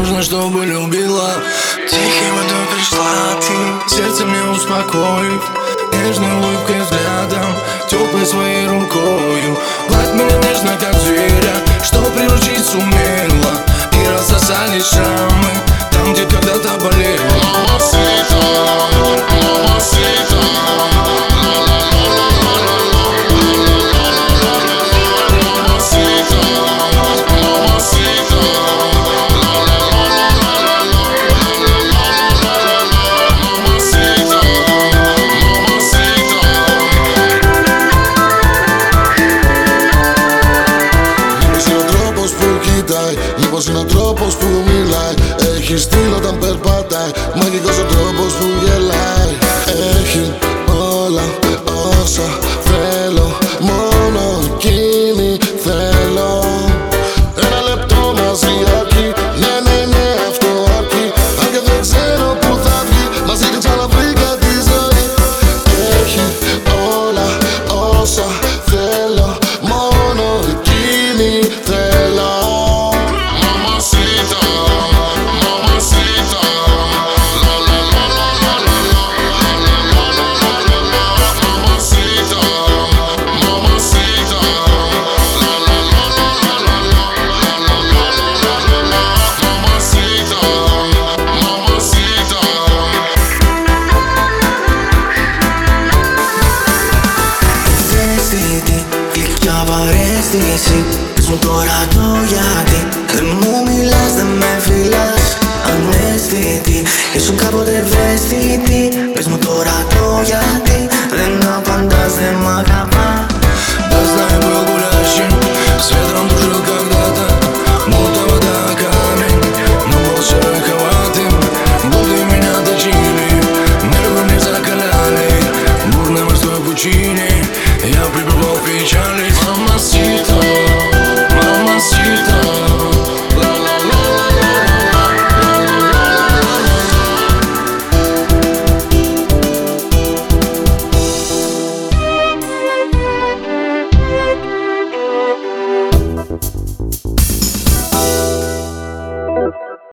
нужно, чтобы любила. Тихим водой пришла а ты, сердце мне успокоив Нежной улыбкой взглядом, теплой своей рукою. Τρόπος που μιλάει. Έχει στυλ όταν περπατάει. Μαγικός ο τρόπος που γελάει. Έχει όλα όσα θέλω. Μόνο εκείνη θέλω. Ένα λεπτό μαζί αρκεί. Ναι, ναι, ναι, αυτό αρκεί. Αν και δεν ξέρω που θα βγει Μαζί και ξαναβρήκα τη ζωή. Έχει όλα όσα θέλω είναι εσύ Πες μου τώρα το γιατί. Δεν μου μιλάς, δεν με φιλάς Αναίσθητη, ήσουν κάποτε ευαίσθητη. Πες μου τώρα το γιατί. Δεν απαντάς, δεν μ' αγαπάς.